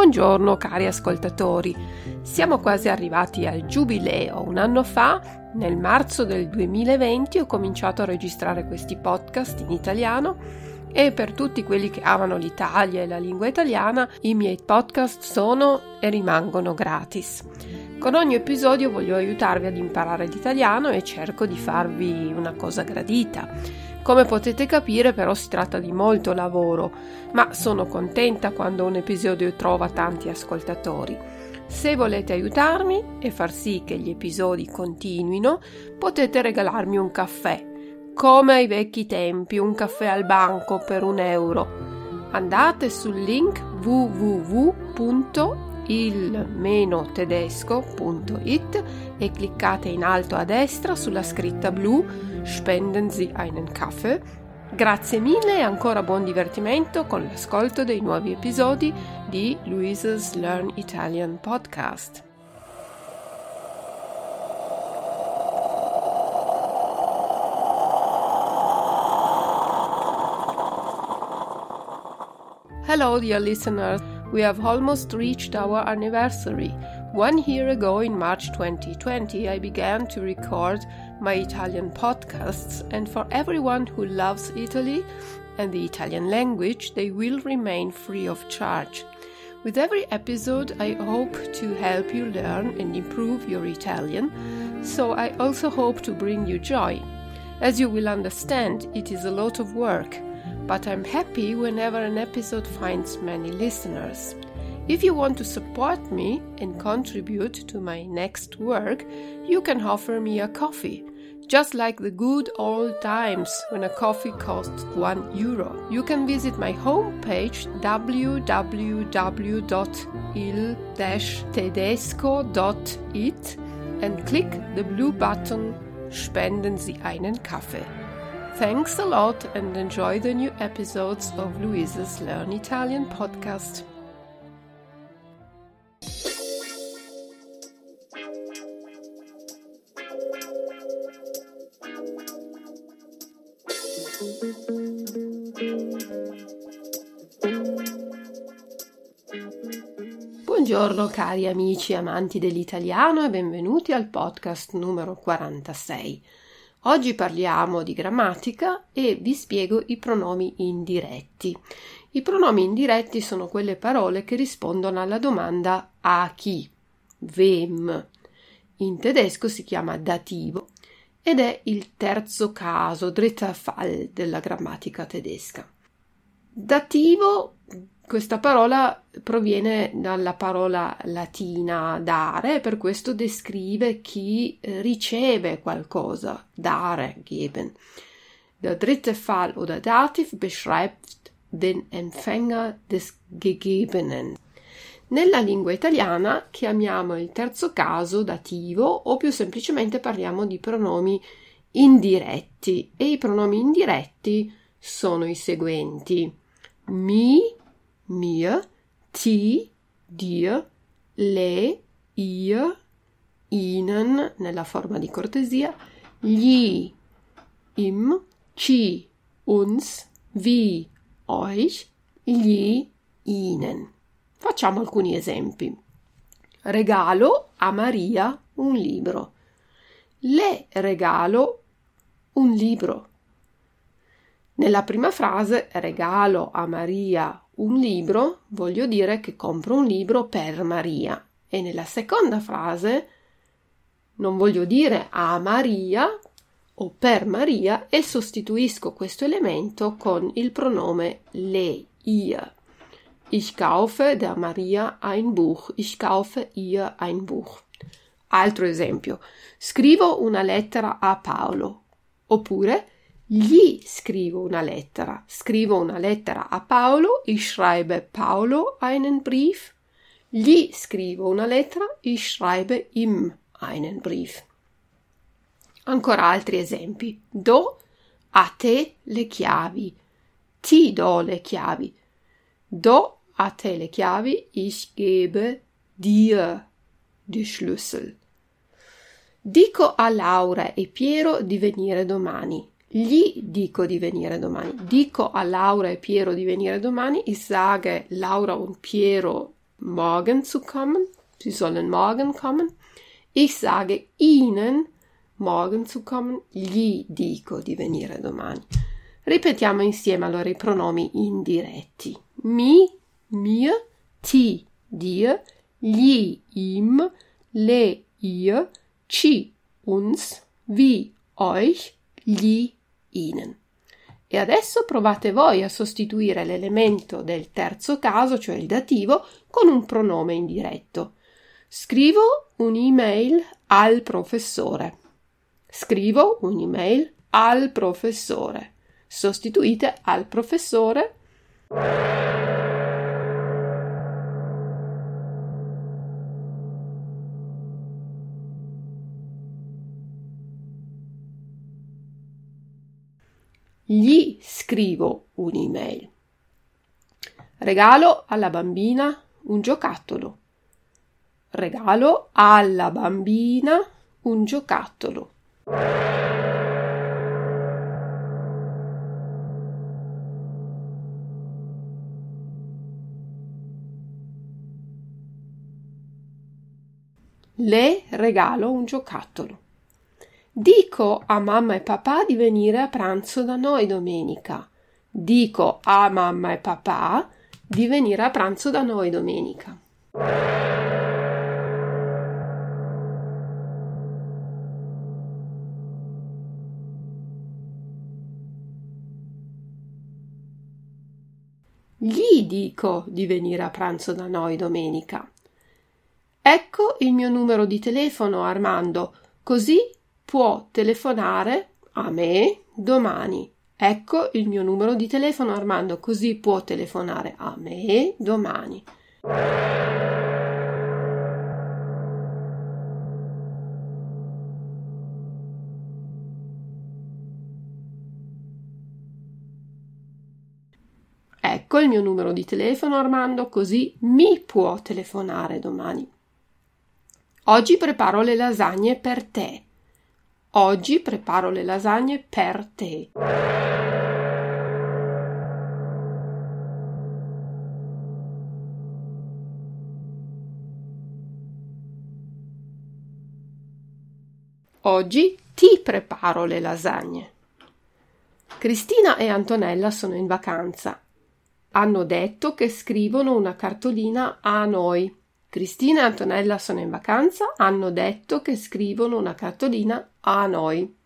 Buongiorno cari ascoltatori, siamo quasi arrivati al giubileo. Un anno fa, nel marzo del 2020, ho cominciato a registrare questi podcast in italiano e per tutti quelli che amano l'Italia e la lingua italiana, i miei podcast sono e rimangono gratis. Con ogni episodio voglio aiutarvi ad imparare l'italiano e cerco di farvi una cosa gradita come potete capire però si tratta di molto lavoro, ma sono contenta quando un episodio trova tanti ascoltatori. Se volete aiutarmi e far sì che gli episodi continuino, potete regalarmi un caffè, come ai vecchi tempi, un caffè al banco per un euro. Andate sul link www.il-tedesco.it e cliccate in alto a destra sulla scritta blu spenden Sie einen Kaffee. Grazie mille e ancora buon divertimento con l'ascolto dei nuovi episodi di Louisa's Learn Italian podcast. Hello, dear listeners. We have almost reached our anniversary. One year ago, in March 2020, I began to record my Italian podcasts, and for everyone who loves Italy and the Italian language, they will remain free of charge. With every episode, I hope to help you learn and improve your Italian, so I also hope to bring you joy. As you will understand, it is a lot of work, but I'm happy whenever an episode finds many listeners. If you want to support me and contribute to my next work, you can offer me a coffee. Just like the good old times when a coffee cost 1 euro. You can visit my homepage www.il-tedesco.it and click the blue button Spenden Sie einen Kaffee. Thanks a lot and enjoy the new episodes of Louisa's Learn Italian podcast. Buongiorno cari amici amanti dell'italiano e benvenuti al podcast numero 46. Oggi parliamo di grammatica e vi spiego i pronomi indiretti. I pronomi indiretti sono quelle parole che rispondono alla domanda a chi, wem. In tedesco si chiama dativo ed è il terzo caso, dritter Fall, della grammatica tedesca. Dativo, questa parola proviene dalla parola latina dare, per questo descrive chi eh, riceve qualcosa, dare, geben. Der dritte Fall oder Dativ beschreibt den Empfänger des Gegebenen. Nella lingua italiana chiamiamo il terzo caso dativo o più semplicemente parliamo di pronomi indiretti e i pronomi indiretti sono i seguenti mi, mir, ti, dir, le, ihr, ihnen nella forma di cortesia, gli, im, ci, uns, vi, euch, gli, ihnen. Facciamo alcuni esempi. Regalo a Maria un libro. Le regalo un libro. Nella prima frase regalo a Maria un libro, voglio dire che compro un libro per Maria. E nella seconda frase non voglio dire a Maria o per Maria e sostituisco questo elemento con il pronome le, ihr. Ich kaufe der Maria ein Buch. Ich kaufe ihr ein Buch. Altro esempio. Scrivo una lettera a Paolo. Oppure gli scrivo una lettera. Scrivo una lettera a Paolo. Ich schreibe Paolo einen Brief. Gli scrivo una lettera. Ich schreibe ihm einen Brief. Ancora altri esempi. Do a te le chiavi. Ti do le chiavi. Do a te le chiavi, ich gebe dir die Schlüssel. Dico a Laura e Piero di venire domani. Gli dico di venire domani. Dico a Laura e Piero di venire domani. Ich sage Laura und Piero, morgen zu kommen. Sie sollen morgen kommen. Ich sage Ihnen, morgen zu kommen. Gli dico di venire domani. Ripetiamo insieme allora i pronomi indiretti. Mi, mir, ti, dir, gli, ihm, le, ihr, ci, uns, vi, euch, gli, ihnen. E adesso provate voi a sostituire l'elemento del terzo caso, cioè il dativo, con un pronome indiretto. Scrivo un'email al professore. Scrivo un'email al professore. Sostituite al professore. Gli scrivo un'email. Regalo alla bambina un giocattolo. Regalo alla bambina un giocattolo. Le regalo un giocattolo. Dico a mamma e papà di venire a pranzo da noi domenica. Dico a mamma e papà di venire a pranzo da noi domenica. Gli dico di venire a pranzo da noi domenica. Ecco il mio numero di telefono, Armando, così può telefonare a me domani. Ecco il mio numero di telefono, Armando, così può telefonare a me domani. Ecco il mio numero di telefono, Armando, così mi può telefonare domani. Oggi preparo le lasagne per te. Oggi preparo le lasagne per te. Oggi ti preparo le lasagne. Cristina e Antonella sono in vacanza. Hanno detto che scrivono una cartolina a noi. Cristina e Antonella sono in vacanza, hanno detto che scrivono una cartolina a noi.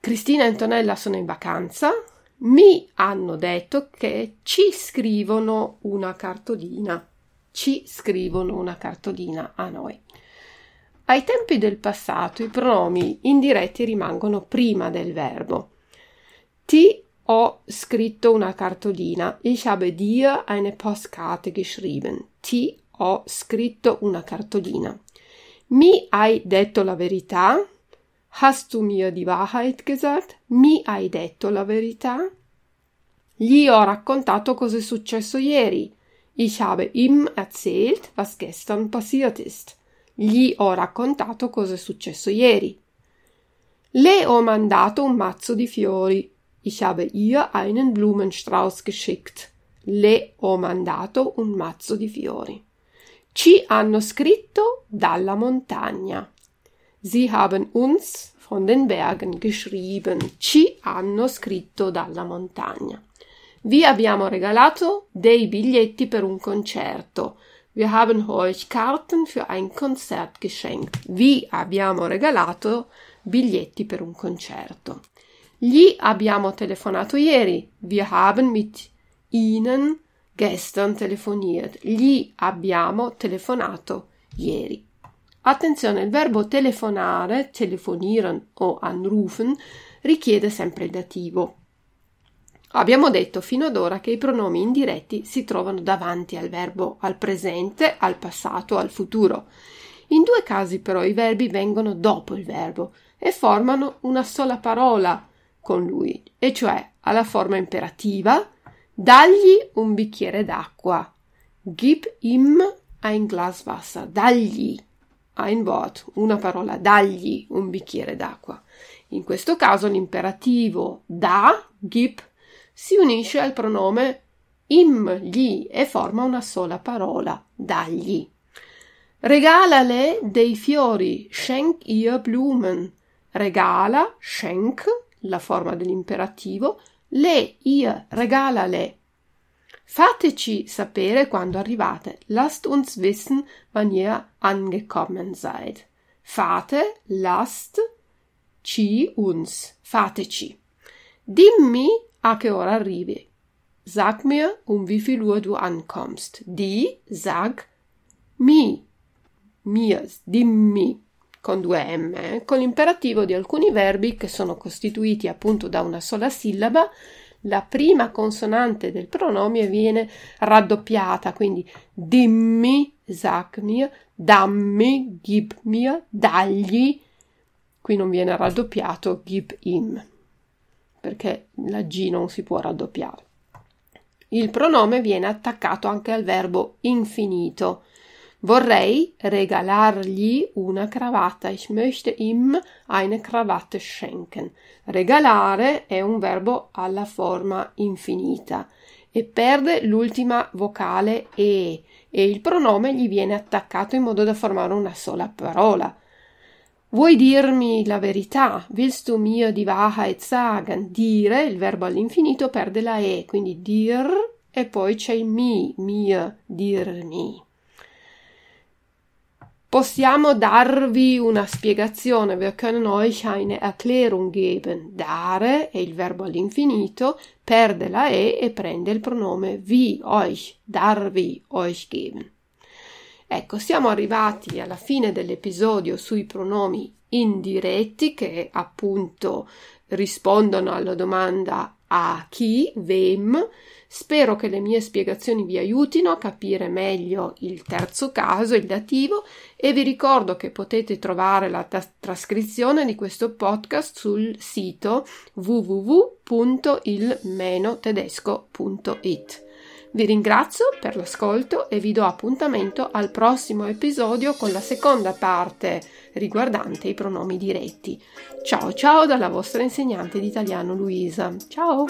Cristina e Antonella sono in vacanza, mi hanno detto che ci scrivono una cartolina. Ci scrivono una cartolina a noi. Ai tempi del passato i pronomi indiretti rimangono prima del verbo. Ti ho scritto una cartolina. Ich habe dir eine Postkarte geschrieben. Ti ho scritto una cartolina. Mi hai detto la verità? Hast du mir die Wahrheit gesagt? Mi hai detto la verità? Gli ho raccontato cosa è successo ieri. Ich habe ihm erzählt, was gestern passiert ist. Gli ho raccontato cosa è successo ieri. Le ho mandato un mazzo di fiori. Ich habe ihr einen Blumenstrauß geschickt. Le ho mandato un mazzo di fiori. Ci hanno scritto dalla montagna. Sie haben uns von den Bergen geschrieben. Ci hanno scritto dalla montagna. Vi abbiamo regalato dei biglietti per un concerto. Wir haben euch Karten für ein Konzert geschenkt. Vi abbiamo regalato biglietti per un concerto. Gli abbiamo telefonato ieri. Wir haben mit ihnen gestern telefoniert. Gli abbiamo telefonato ieri. Attenzione, il verbo telefonare, telefonieren o anrufen richiede sempre il dativo. Abbiamo detto fino ad ora che i pronomi indiretti si trovano davanti al verbo al presente, al passato, al futuro. In due casi però i verbi vengono dopo il verbo e formano una sola parola con lui, e cioè alla forma imperativa dagli un bicchiere d'acqua. Gib ihm ein Glas Wasser. Dagli. ein Wort, una parola, dagli un bicchiere d'acqua. In questo caso l'imperativo da, gib, si unisce al pronome im, gli e forma una sola parola, dagli. Regalale dei fiori, schenk ihr Blumen. Regala, schenk, la forma dell'imperativo, le, ihr, regalale. Fateci sapere quando arrivate. Lasst uns wissen, wann ihr angekommen seid. Fate, lasst, ci, uns. Fateci. Dimmi a che ora arrivi. Sag mir, um wie viel Uhr du ankommst. Die, sag, mi. Mir, dimmi con due M, eh, con l'imperativo di alcuni verbi che sono costituiti appunto da una sola sillaba, la prima consonante del pronomine viene raddoppiata, quindi dimmi, sag mir, dammi, gib mir, dagli, qui non viene raddoppiato, gib ihm, perché la G non si può raddoppiare. Il pronome viene attaccato anche al verbo infinito, Vorrei regalargli una cravatta. Ich möchte ihm eine Krawatte schenken. Regalare è un verbo alla forma infinita e perde l'ultima vocale e e il pronome gli viene attaccato in modo da formare una sola parola. Vuoi dirmi la verità? Willst du mir die Wahrheit sagen? Dire, il verbo all'infinito, perde la e, quindi dir e poi c'è il mi, mir, dirmi. Possiamo darvi una spiegazione, wir können euch eine Erklärung geben. Dare è il verbo all'infinito, perde la e e prende il pronome vi, euch, darvi, euch geben. Ecco, siamo arrivati alla fine dell'episodio sui pronomi indiretti che appunto rispondono alla domanda a chi, wem, Spero che le mie spiegazioni vi aiutino a capire meglio il terzo caso, il dativo, e vi ricordo che potete trovare la ta- trascrizione di questo podcast sul sito www.il-tedesco.it. Vi ringrazio per l'ascolto e vi do appuntamento al prossimo episodio con la seconda parte riguardante i pronomi diretti. Ciao ciao dalla vostra insegnante di italiano Luisa. Ciao!